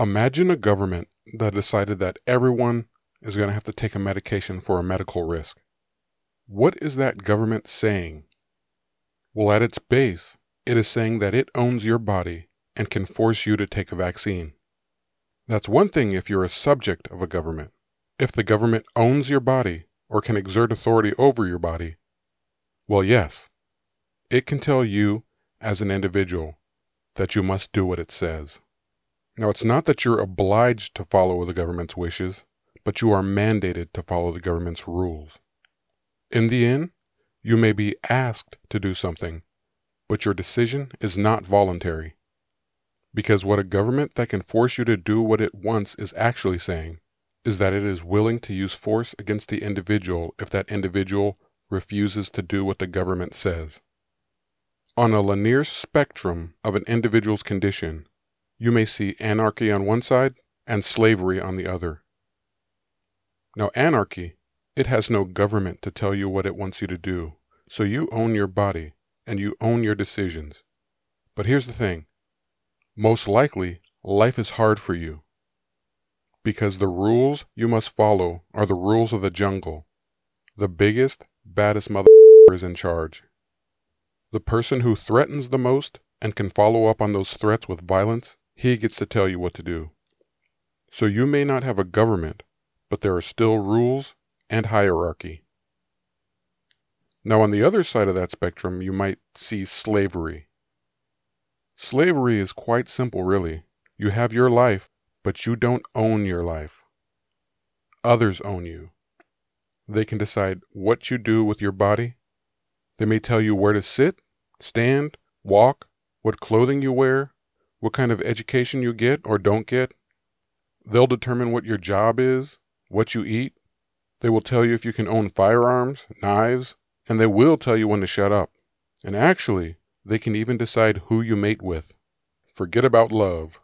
Imagine a government that decided that everyone is going to have to take a medication for a medical risk. What is that government saying? Well, at its base, it is saying that it owns your body and can force you to take a vaccine. That's one thing if you're a subject of a government. If the government owns your body or can exert authority over your body, well, yes, it can tell you as an individual that you must do what it says. Now, it's not that you're obliged to follow the government's wishes, but you are mandated to follow the government's rules. In the end, you may be asked to do something, but your decision is not voluntary. Because what a government that can force you to do what it wants is actually saying is that it is willing to use force against the individual if that individual refuses to do what the government says. On a linear spectrum of an individual's condition, you may see anarchy on one side and slavery on the other. Now, anarchy, it has no government to tell you what it wants you to do, so you own your body and you own your decisions. But here's the thing most likely, life is hard for you because the rules you must follow are the rules of the jungle. The biggest, baddest mother is in charge. The person who threatens the most and can follow up on those threats with violence, he gets to tell you what to do. So you may not have a government, but there are still rules and hierarchy. Now, on the other side of that spectrum, you might see slavery. Slavery is quite simple, really. You have your life, but you don't own your life. Others own you. They can decide what you do with your body. They may tell you where to sit, stand, walk, what clothing you wear, what kind of education you get or don't get. They'll determine what your job is, what you eat. They will tell you if you can own firearms, knives, and they will tell you when to shut up. And actually, they can even decide who you mate with. Forget about love.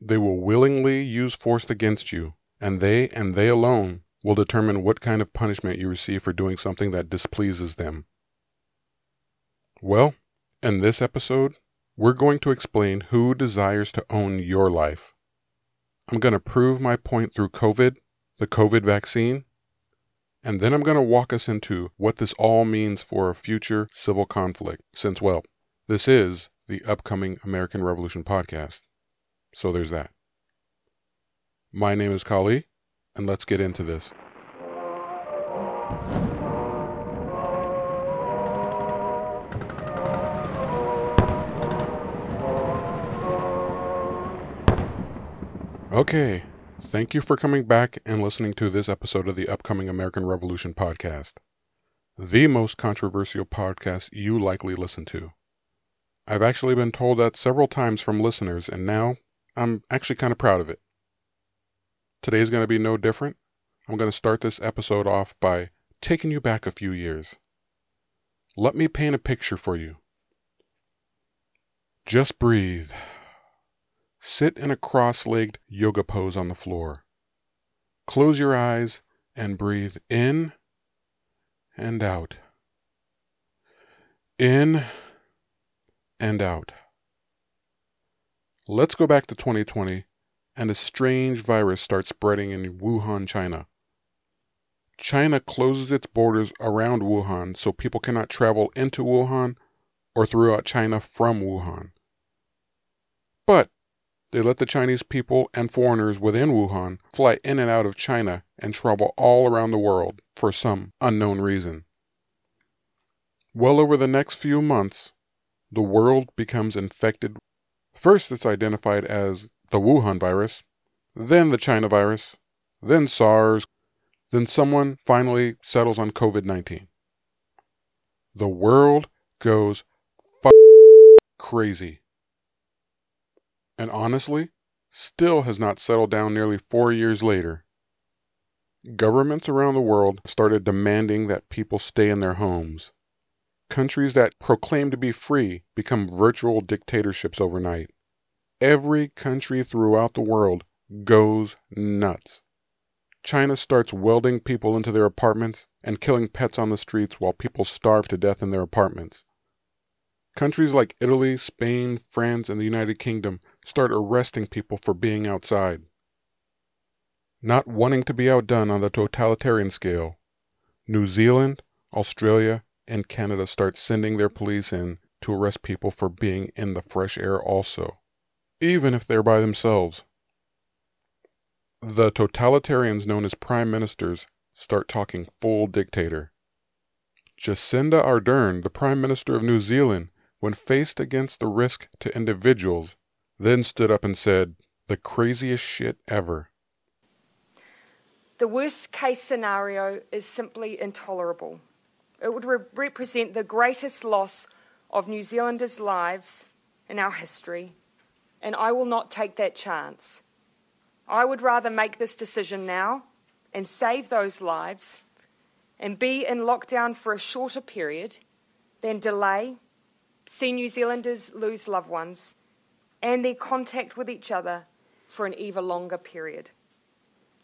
They will willingly use force against you, and they and they alone will determine what kind of punishment you receive for doing something that displeases them. Well, in this episode, we're going to explain who desires to own your life. I'm going to prove my point through COVID, the COVID vaccine, and then I'm going to walk us into what this all means for a future civil conflict, since, well, this is the upcoming American Revolution podcast. So there's that. My name is Kali, and let's get into this. Okay, thank you for coming back and listening to this episode of the upcoming American Revolution podcast, the most controversial podcast you likely listen to. I've actually been told that several times from listeners, and now I'm actually kind of proud of it. Today's going to be no different. I'm going to start this episode off by taking you back a few years. Let me paint a picture for you. Just breathe. Sit in a cross legged yoga pose on the floor. Close your eyes and breathe in and out. In and out. Let's go back to 2020 and a strange virus starts spreading in Wuhan, China. China closes its borders around Wuhan so people cannot travel into Wuhan or throughout China from Wuhan. But they let the Chinese people and foreigners within Wuhan fly in and out of China and travel all around the world for some unknown reason. Well over the next few months, the world becomes infected First, it's identified as the Wuhan virus, then the China virus, then SARS, then someone finally settles on COVID 19. The world goes f- crazy. And honestly, still has not settled down nearly four years later. Governments around the world started demanding that people stay in their homes. Countries that proclaim to be free become virtual dictatorships overnight. Every country throughout the world goes nuts. China starts welding people into their apartments and killing pets on the streets while people starve to death in their apartments. Countries like Italy, Spain, France, and the United Kingdom start arresting people for being outside. Not wanting to be outdone on the totalitarian scale, New Zealand, Australia, and Canada start sending their police in to arrest people for being in the fresh air also, even if they're by themselves. The totalitarians known as prime ministers start talking full dictator. Jacinda Ardern, the Prime Minister of New Zealand, when faced against the risk to individuals, then stood up and said, the craziest shit ever. The worst case scenario is simply intolerable. It would re- represent the greatest loss of New Zealanders' lives in our history, and I will not take that chance. I would rather make this decision now and save those lives and be in lockdown for a shorter period than delay, see New Zealanders lose loved ones, and their contact with each other for an even longer period.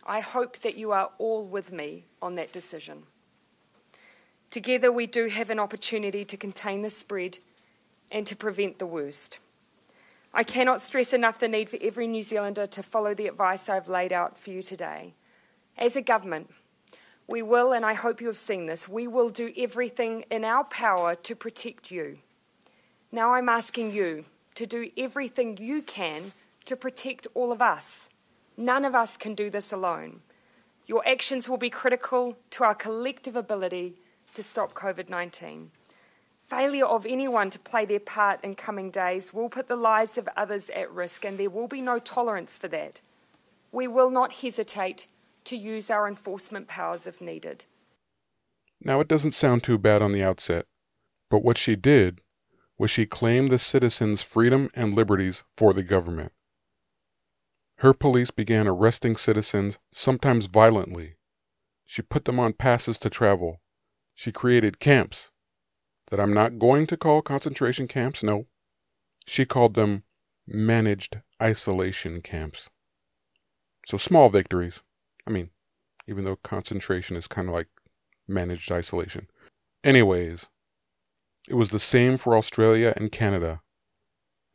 I hope that you are all with me on that decision. Together, we do have an opportunity to contain the spread and to prevent the worst. I cannot stress enough the need for every New Zealander to follow the advice I've laid out for you today. As a government, we will, and I hope you have seen this, we will do everything in our power to protect you. Now I'm asking you to do everything you can to protect all of us. None of us can do this alone. Your actions will be critical to our collective ability to stop COVID 19. Failure of anyone to play their part in coming days will put the lives of others at risk, and there will be no tolerance for that. We will not hesitate to use our enforcement powers if needed. Now, it doesn't sound too bad on the outset, but what she did was she claimed the citizens' freedom and liberties for the government. Her police began arresting citizens, sometimes violently. She put them on passes to travel. She created camps that I'm not going to call concentration camps, no. She called them managed isolation camps. So small victories. I mean, even though concentration is kind of like managed isolation. Anyways, it was the same for Australia and Canada.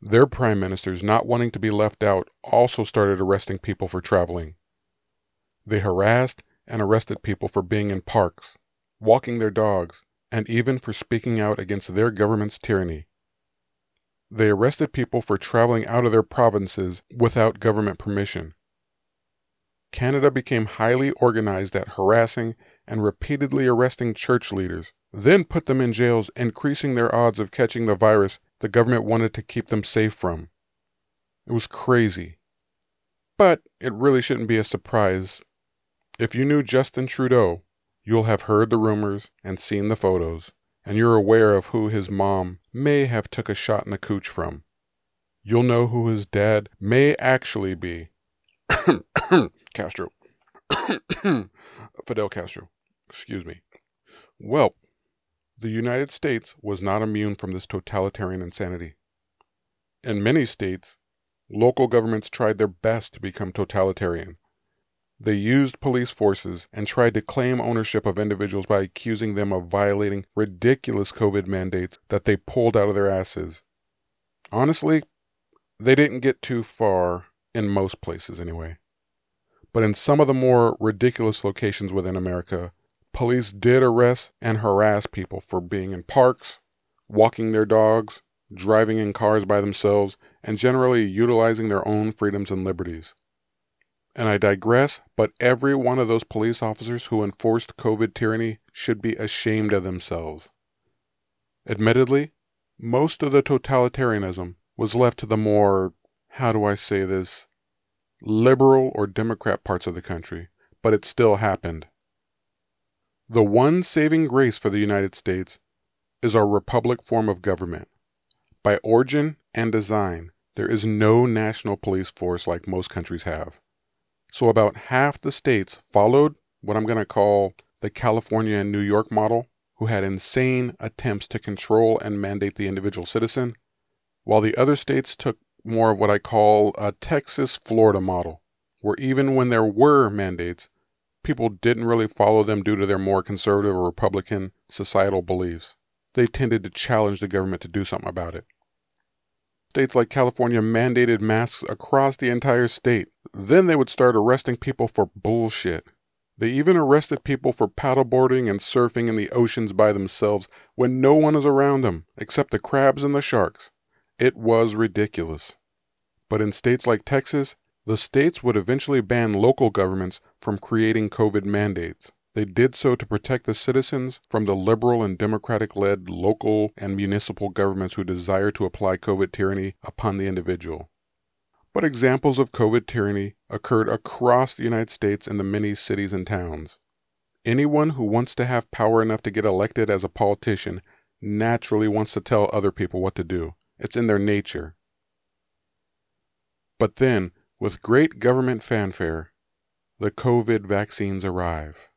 Their prime ministers, not wanting to be left out, also started arresting people for traveling. They harassed and arrested people for being in parks, walking their dogs, and even for speaking out against their government's tyranny. They arrested people for traveling out of their provinces without government permission. Canada became highly organized at harassing and repeatedly arresting church leaders, then put them in jails, increasing their odds of catching the virus the government wanted to keep them safe from. It was crazy. But it really shouldn't be a surprise. If you knew Justin Trudeau, you'll have heard the rumors and seen the photos, and you're aware of who his mom may have took a shot in the cooch from. You'll know who his dad may actually be. Castro. Fidel Castro. Excuse me. Well, the United States was not immune from this totalitarian insanity. In many states, local governments tried their best to become totalitarian. They used police forces and tried to claim ownership of individuals by accusing them of violating ridiculous COVID mandates that they pulled out of their asses. Honestly, they didn't get too far, in most places anyway. But in some of the more ridiculous locations within America, police did arrest and harass people for being in parks, walking their dogs, driving in cars by themselves, and generally utilizing their own freedoms and liberties. And I digress, but every one of those police officers who enforced COVID tyranny should be ashamed of themselves. Admittedly, most of the totalitarianism was left to the more, how do I say this, liberal or Democrat parts of the country, but it still happened. The one saving grace for the United States is our republic form of government. By origin and design, there is no national police force like most countries have. So about half the states followed what I'm going to call the California and New York model, who had insane attempts to control and mandate the individual citizen, while the other states took more of what I call a Texas Florida model, where even when there were mandates, people didn't really follow them due to their more conservative or Republican societal beliefs. They tended to challenge the government to do something about it. States like California mandated masks across the entire state. Then they would start arresting people for bullshit. They even arrested people for paddleboarding and surfing in the oceans by themselves when no one is around them except the crabs and the sharks. It was ridiculous. But in states like Texas, the states would eventually ban local governments from creating COVID mandates. They did so to protect the citizens from the liberal and democratic led local and municipal governments who desire to apply COVID tyranny upon the individual. But examples of COVID tyranny occurred across the United States in the many cities and towns. Anyone who wants to have power enough to get elected as a politician naturally wants to tell other people what to do. It's in their nature. But then, with great government fanfare, the COVID vaccines arrive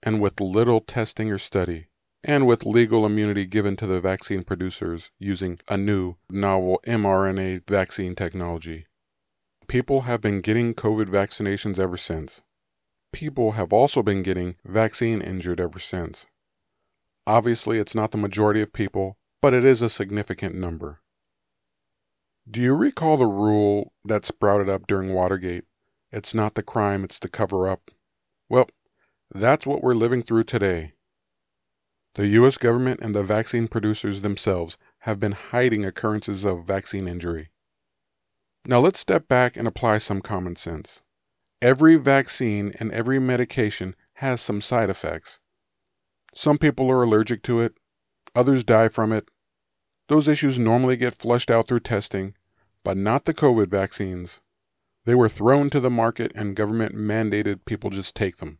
and with little testing or study, and with legal immunity given to the vaccine producers using a new, novel mRNA vaccine technology. People have been getting COVID vaccinations ever since. People have also been getting vaccine injured ever since. Obviously, it's not the majority of people, but it is a significant number. Do you recall the rule that sprouted up during Watergate? It's not the crime, it's the cover up. Well, that's what we're living through today. The U.S. government and the vaccine producers themselves have been hiding occurrences of vaccine injury. Now let's step back and apply some common sense. Every vaccine and every medication has some side effects. Some people are allergic to it, others die from it. Those issues normally get flushed out through testing, but not the COVID vaccines. They were thrown to the market and government mandated people just take them.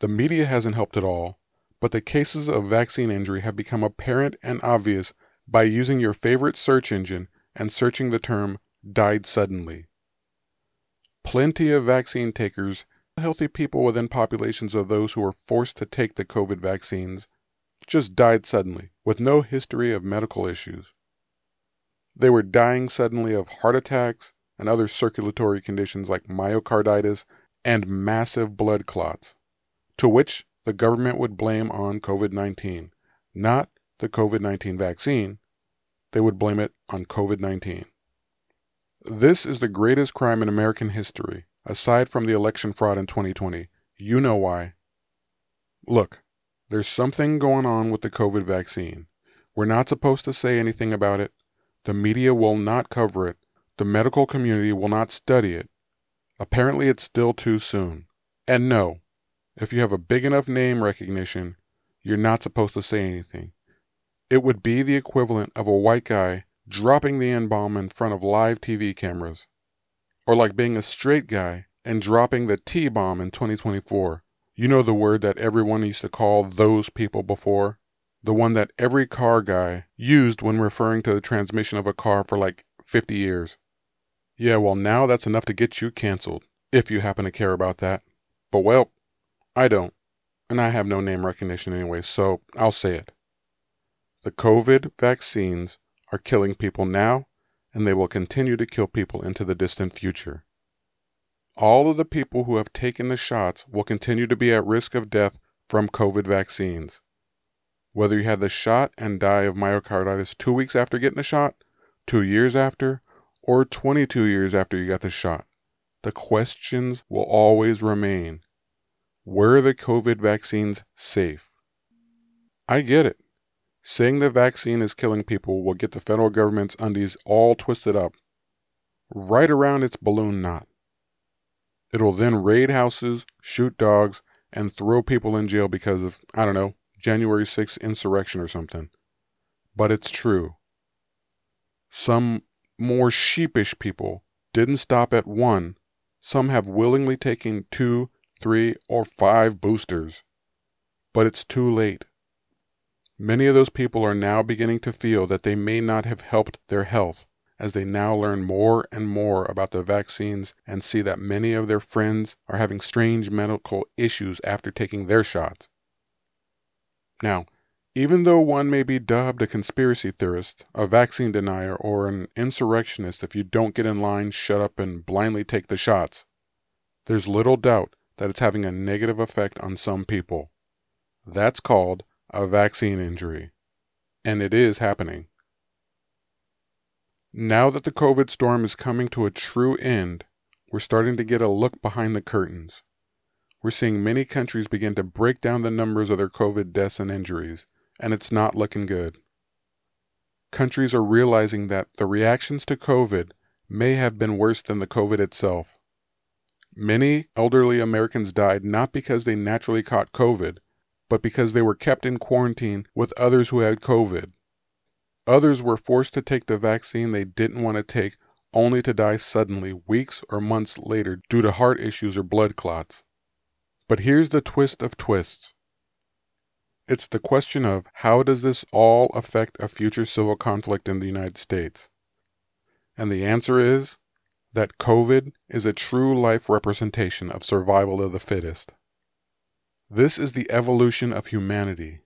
The media hasn't helped at all, but the cases of vaccine injury have become apparent and obvious by using your favorite search engine and searching the term died suddenly. Plenty of vaccine takers, healthy people within populations of those who were forced to take the COVID vaccines, just died suddenly with no history of medical issues. They were dying suddenly of heart attacks and other circulatory conditions like myocarditis and massive blood clots to which the government would blame on COVID 19, not the COVID 19 vaccine. They would blame it on COVID 19. This is the greatest crime in American history, aside from the election fraud in 2020. You know why. Look, there's something going on with the COVID vaccine. We're not supposed to say anything about it. The media will not cover it. The medical community will not study it. Apparently, it's still too soon. And no, if you have a big enough name recognition, you're not supposed to say anything. It would be the equivalent of a white guy dropping the N bomb in front of live TV cameras. Or like being a straight guy and dropping the T bomb in 2024. You know the word that everyone used to call those people before? The one that every car guy used when referring to the transmission of a car for like 50 years. Yeah, well, now that's enough to get you canceled, if you happen to care about that. But well, I don't. And I have no name recognition anyway, so I'll say it. The COVID vaccines are killing people now, and they will continue to kill people into the distant future. All of the people who have taken the shots will continue to be at risk of death from COVID vaccines. Whether you had the shot and die of myocarditis two weeks after getting the shot, two years after, or 22 years after you got the shot, the questions will always remain were the COVID vaccines safe? I get it. Saying the vaccine is killing people will get the federal government's undies all twisted up, right around its balloon knot. It will then raid houses, shoot dogs, and throw people in jail because of, I don't know, January 6th insurrection or something. But it's true. Some more sheepish people didn't stop at one. Some have willingly taken two, three, or five boosters. But it's too late. Many of those people are now beginning to feel that they may not have helped their health as they now learn more and more about the vaccines and see that many of their friends are having strange medical issues after taking their shots. Now, even though one may be dubbed a conspiracy theorist, a vaccine denier, or an insurrectionist if you don't get in line, shut up, and blindly take the shots, there's little doubt that it's having a negative effect on some people. That's called a vaccine injury. And it is happening. Now that the COVID storm is coming to a true end, we're starting to get a look behind the curtains. We're seeing many countries begin to break down the numbers of their COVID deaths and injuries, and it's not looking good. Countries are realizing that the reactions to COVID may have been worse than the COVID itself. Many elderly Americans died not because they naturally caught COVID, but because they were kept in quarantine with others who had COVID. Others were forced to take the vaccine they didn't want to take only to die suddenly weeks or months later due to heart issues or blood clots. But here's the twist of twists. It's the question of how does this all affect a future civil conflict in the United States? And the answer is that COVID is a true life representation of survival of the fittest. This is the evolution of humanity.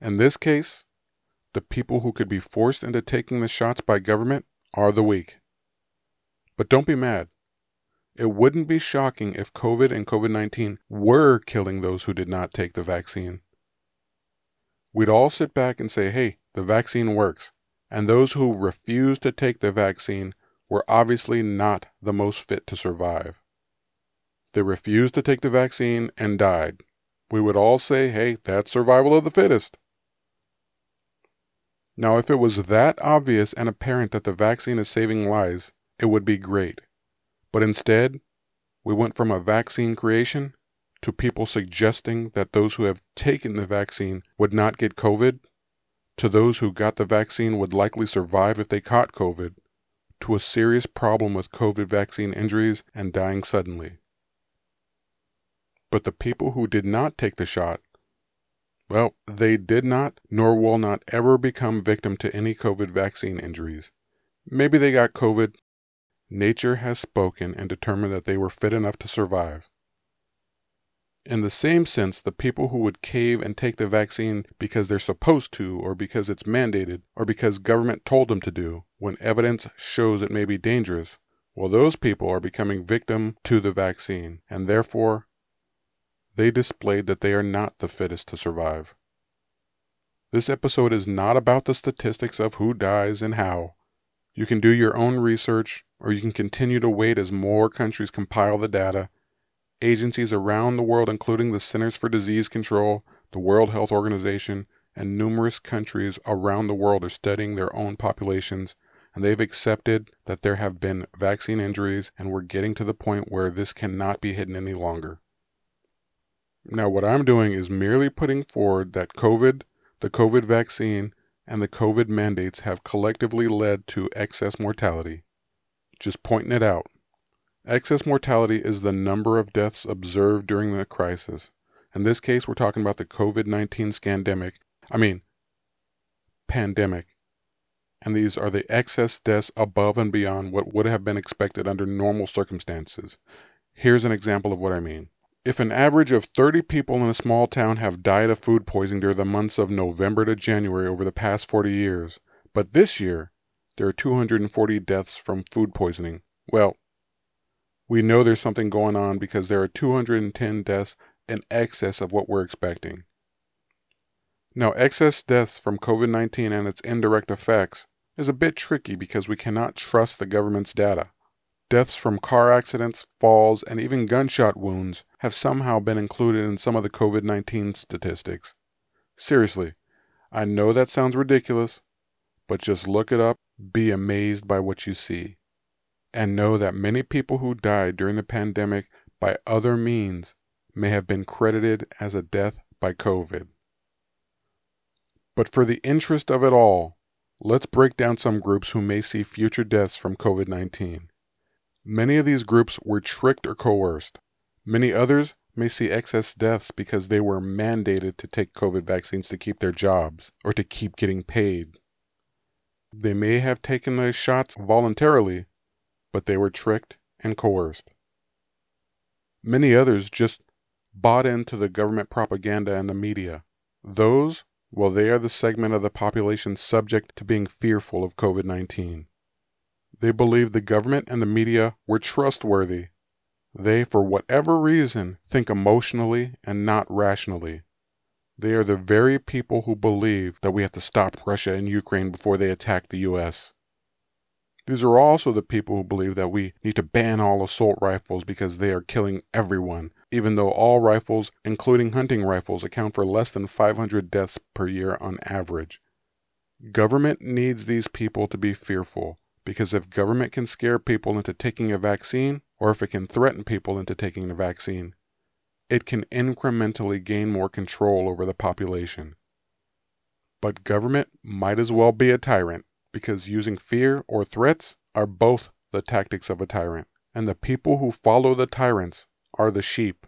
In this case, the people who could be forced into taking the shots by government are the weak. But don't be mad. It wouldn't be shocking if COVID and COVID 19 were killing those who did not take the vaccine. We'd all sit back and say, hey, the vaccine works. And those who refused to take the vaccine were obviously not the most fit to survive. They refused to take the vaccine and died. We would all say, hey, that's survival of the fittest. Now, if it was that obvious and apparent that the vaccine is saving lives, it would be great. But instead, we went from a vaccine creation to people suggesting that those who have taken the vaccine would not get COVID, to those who got the vaccine would likely survive if they caught COVID, to a serious problem with COVID vaccine injuries and dying suddenly. But the people who did not take the shot well, they did not, nor will not ever become victim to any COVID vaccine injuries. Maybe they got COVID. Nature has spoken and determined that they were fit enough to survive. In the same sense, the people who would cave and take the vaccine because they're supposed to, or because it's mandated, or because government told them to do, when evidence shows it may be dangerous, well, those people are becoming victim to the vaccine, and therefore they displayed that they are not the fittest to survive. This episode is not about the statistics of who dies and how. You can do your own research, or you can continue to wait as more countries compile the data. Agencies around the world, including the Centers for Disease Control, the World Health Organization, and numerous countries around the world, are studying their own populations, and they've accepted that there have been vaccine injuries, and we're getting to the point where this cannot be hidden any longer. Now, what I'm doing is merely putting forward that COVID, the COVID vaccine, and the COVID mandates have collectively led to excess mortality. Just pointing it out. Excess mortality is the number of deaths observed during the crisis. In this case, we're talking about the COVID 19 scandemic. I mean, pandemic. And these are the excess deaths above and beyond what would have been expected under normal circumstances. Here's an example of what I mean. If an average of 30 people in a small town have died of food poisoning during the months of November to January over the past 40 years, but this year there are 240 deaths from food poisoning, well, we know there's something going on because there are 210 deaths in excess of what we're expecting. Now, excess deaths from COVID 19 and its indirect effects is a bit tricky because we cannot trust the government's data. Deaths from car accidents, falls, and even gunshot wounds have somehow been included in some of the COVID 19 statistics. Seriously, I know that sounds ridiculous, but just look it up, be amazed by what you see, and know that many people who died during the pandemic by other means may have been credited as a death by COVID. But for the interest of it all, let's break down some groups who may see future deaths from COVID 19. Many of these groups were tricked or coerced. Many others may see excess deaths because they were mandated to take COVID vaccines to keep their jobs or to keep getting paid. They may have taken the shots voluntarily, but they were tricked and coerced. Many others just bought into the government propaganda and the media. Those, well, they are the segment of the population subject to being fearful of COVID 19. They believed the government and the media were trustworthy. They, for whatever reason, think emotionally and not rationally. They are the very people who believe that we have to stop Russia and Ukraine before they attack the U.S. These are also the people who believe that we need to ban all assault rifles because they are killing everyone, even though all rifles, including hunting rifles, account for less than 500 deaths per year on average. Government needs these people to be fearful because if government can scare people into taking a vaccine, or if it can threaten people into taking a vaccine, it can incrementally gain more control over the population. But government might as well be a tyrant because using fear or threats are both the tactics of a tyrant, and the people who follow the tyrants are the sheep.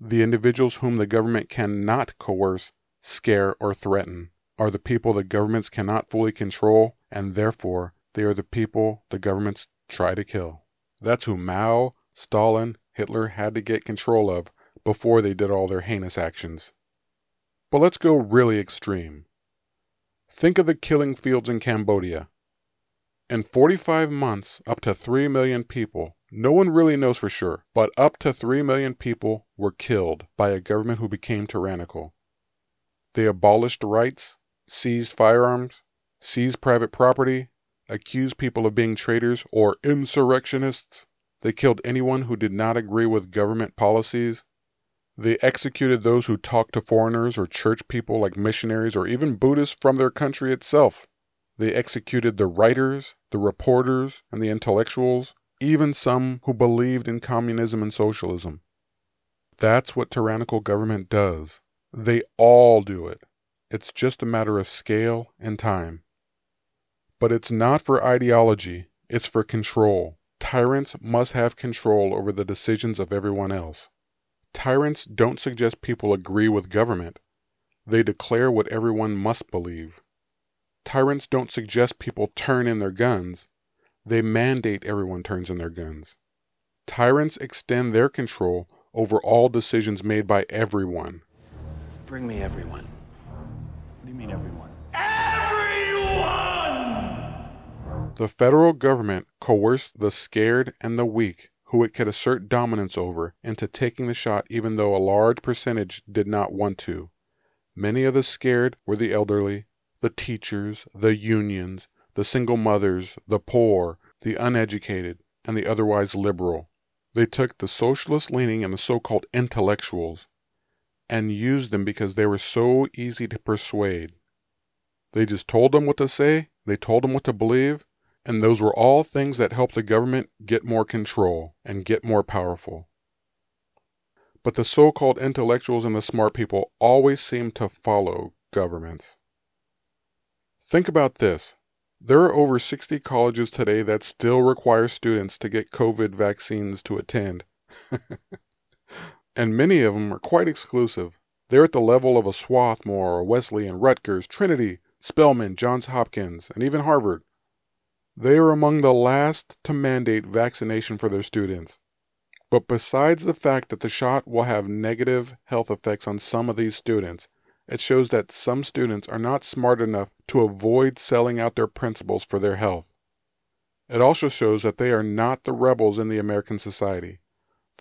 The individuals whom the government cannot coerce, scare, or threaten are the people the governments cannot fully control, and therefore they are the people the governments try to kill. That's who Mao, Stalin, Hitler had to get control of before they did all their heinous actions. But let's go really extreme. Think of the killing fields in Cambodia. In 45 months, up to 3 million people, no one really knows for sure, but up to 3 million people were killed by a government who became tyrannical. They abolished rights, seized firearms, seized private property, accused people of being traitors or insurrectionists. They killed anyone who did not agree with government policies, they executed those who talked to foreigners or church people like missionaries or even Buddhists from their country itself. They executed the writers, the reporters, and the intellectuals, even some who believed in communism and socialism. That's what tyrannical government does. They all do it. It's just a matter of scale and time. But it's not for ideology, it's for control. Tyrants must have control over the decisions of everyone else. Tyrants don't suggest people agree with government. They declare what everyone must believe. Tyrants don't suggest people turn in their guns. They mandate everyone turns in their guns. Tyrants extend their control over all decisions made by everyone. Bring me everyone. What do you mean, everyone? Everyone! The federal government coerced the scared and the weak who it could assert dominance over into taking the shot even though a large percentage did not want to. Many of the scared were the elderly, the teachers, the unions, the single mothers, the poor, the uneducated, and the otherwise liberal. They took the socialist leaning and the so called intellectuals and used them because they were so easy to persuade. They just told them what to say, they told them what to believe, and those were all things that helped the government get more control and get more powerful. But the so called intellectuals and the smart people always seem to follow governments. Think about this. There are over 60 colleges today that still require students to get COVID vaccines to attend. and many of them are quite exclusive. They're at the level of a Swarthmore, or Wesleyan, Rutgers, Trinity, Spelman, Johns Hopkins, and even Harvard. They are among the last to mandate vaccination for their students. But besides the fact that the shot will have negative health effects on some of these students, it shows that some students are not smart enough to avoid selling out their principles for their health. It also shows that they are not the rebels in the American society.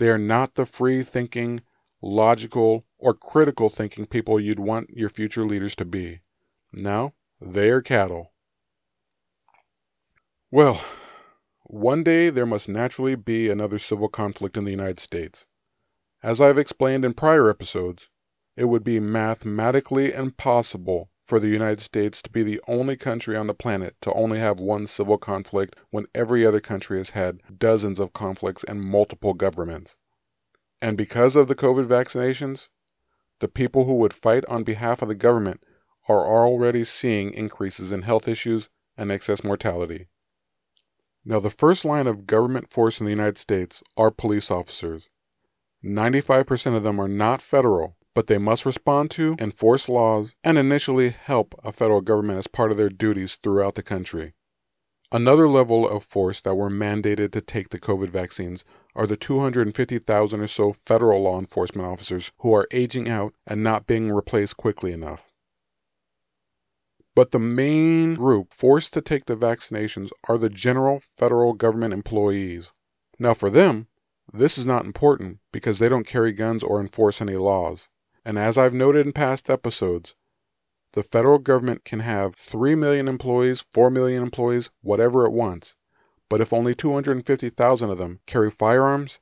They are not the free thinking, logical, or critical thinking people you'd want your future leaders to be. No, they are cattle. Well, one day there must naturally be another civil conflict in the United States. As I've explained in prior episodes, it would be mathematically impossible for the United States to be the only country on the planet to only have one civil conflict when every other country has had dozens of conflicts and multiple governments. And because of the COVID vaccinations, the people who would fight on behalf of the government are already seeing increases in health issues and excess mortality. Now, the first line of government force in the United States are police officers. 95% of them are not federal, but they must respond to, enforce laws, and initially help a federal government as part of their duties throughout the country. Another level of force that were mandated to take the COVID vaccines are the 250,000 or so federal law enforcement officers who are aging out and not being replaced quickly enough. But the main group forced to take the vaccinations are the general federal government employees. Now, for them, this is not important because they don't carry guns or enforce any laws. And as I've noted in past episodes, The federal government can have 3 million employees, 4 million employees, whatever it wants. But if only 250,000 of them carry firearms,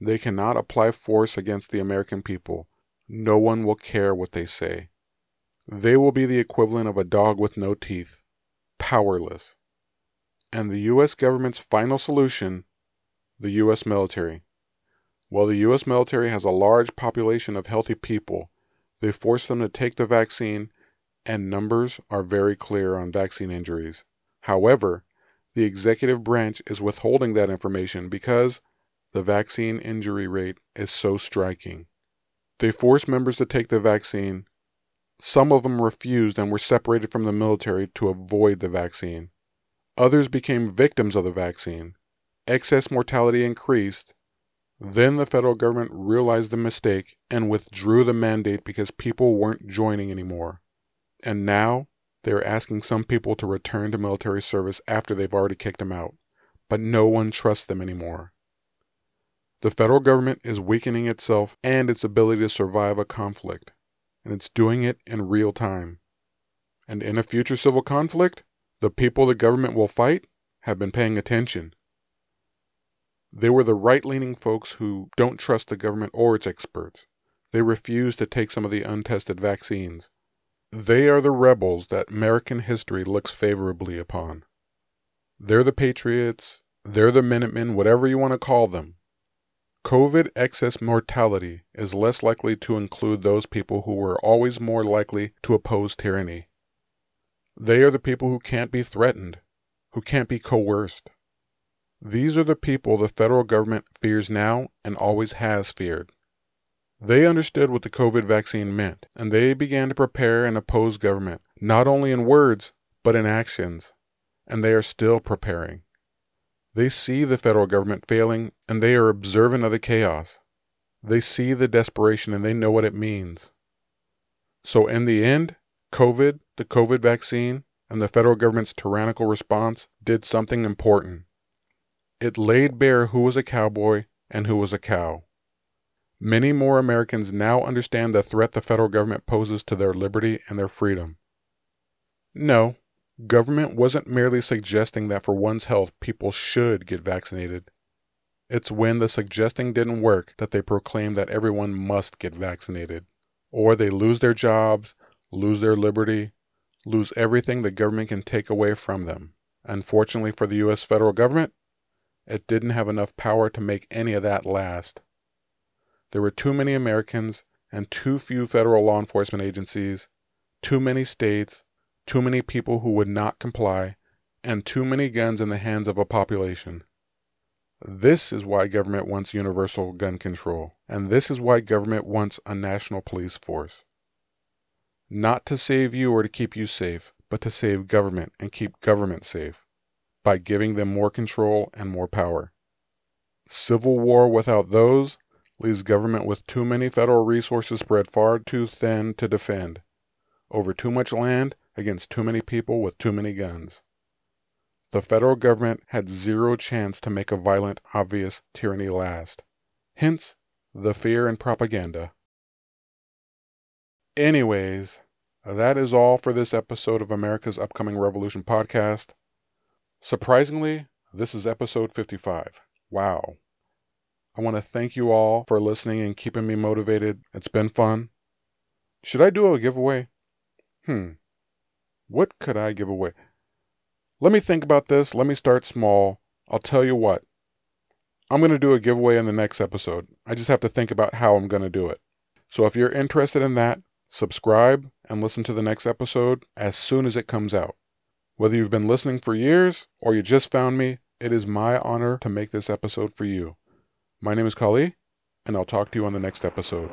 they cannot apply force against the American people. No one will care what they say. They will be the equivalent of a dog with no teeth, powerless. And the U.S. government's final solution the U.S. military. While the U.S. military has a large population of healthy people, they force them to take the vaccine, and numbers are very clear on vaccine injuries. However, the executive branch is withholding that information because the vaccine injury rate is so striking. They forced members to take the vaccine. Some of them refused and were separated from the military to avoid the vaccine. Others became victims of the vaccine. Excess mortality increased. Then the federal government realized the mistake and withdrew the mandate because people weren't joining anymore. And now they are asking some people to return to military service after they've already kicked them out. But no one trusts them anymore. The federal government is weakening itself and its ability to survive a conflict, and it's doing it in real time. And in a future civil conflict, the people the government will fight have been paying attention. They were the right leaning folks who don't trust the government or its experts. They refuse to take some of the untested vaccines. They are the rebels that American history looks favorably upon. They're the patriots, they're the Minutemen, whatever you want to call them. COVID excess mortality is less likely to include those people who were always more likely to oppose tyranny. They are the people who can't be threatened, who can't be coerced. These are the people the federal government fears now and always has feared. They understood what the COVID vaccine meant, and they began to prepare and oppose government, not only in words, but in actions. And they are still preparing. They see the federal government failing and they are observant of the chaos. They see the desperation and they know what it means. So, in the end, COVID, the COVID vaccine, and the federal government's tyrannical response did something important. It laid bare who was a cowboy and who was a cow. Many more Americans now understand the threat the federal government poses to their liberty and their freedom. No, Government wasn't merely suggesting that for one's health people should get vaccinated. It's when the suggesting didn't work that they proclaim that everyone must get vaccinated. Or they lose their jobs, lose their liberty, lose everything the government can take away from them. Unfortunately for the U.S. federal government, it didn't have enough power to make any of that last. There were too many Americans and too few federal law enforcement agencies, too many states, too many people who would not comply, and too many guns in the hands of a population. This is why government wants universal gun control, and this is why government wants a national police force. Not to save you or to keep you safe, but to save government and keep government safe by giving them more control and more power. Civil war without those leaves government with too many federal resources spread far too thin to defend, over too much land against too many people with too many guns. The federal government had zero chance to make a violent, obvious tyranny last. Hence, the fear and propaganda. Anyways, that is all for this episode of America's Upcoming Revolution podcast. Surprisingly, this is episode 55. Wow. I want to thank you all for listening and keeping me motivated. It's been fun. Should I do a giveaway? Hmm. What could I give away? Let me think about this. Let me start small. I'll tell you what. I'm going to do a giveaway in the next episode. I just have to think about how I'm going to do it. So if you're interested in that, subscribe and listen to the next episode as soon as it comes out. Whether you've been listening for years or you just found me, it is my honor to make this episode for you. My name is Kali, and I'll talk to you on the next episode.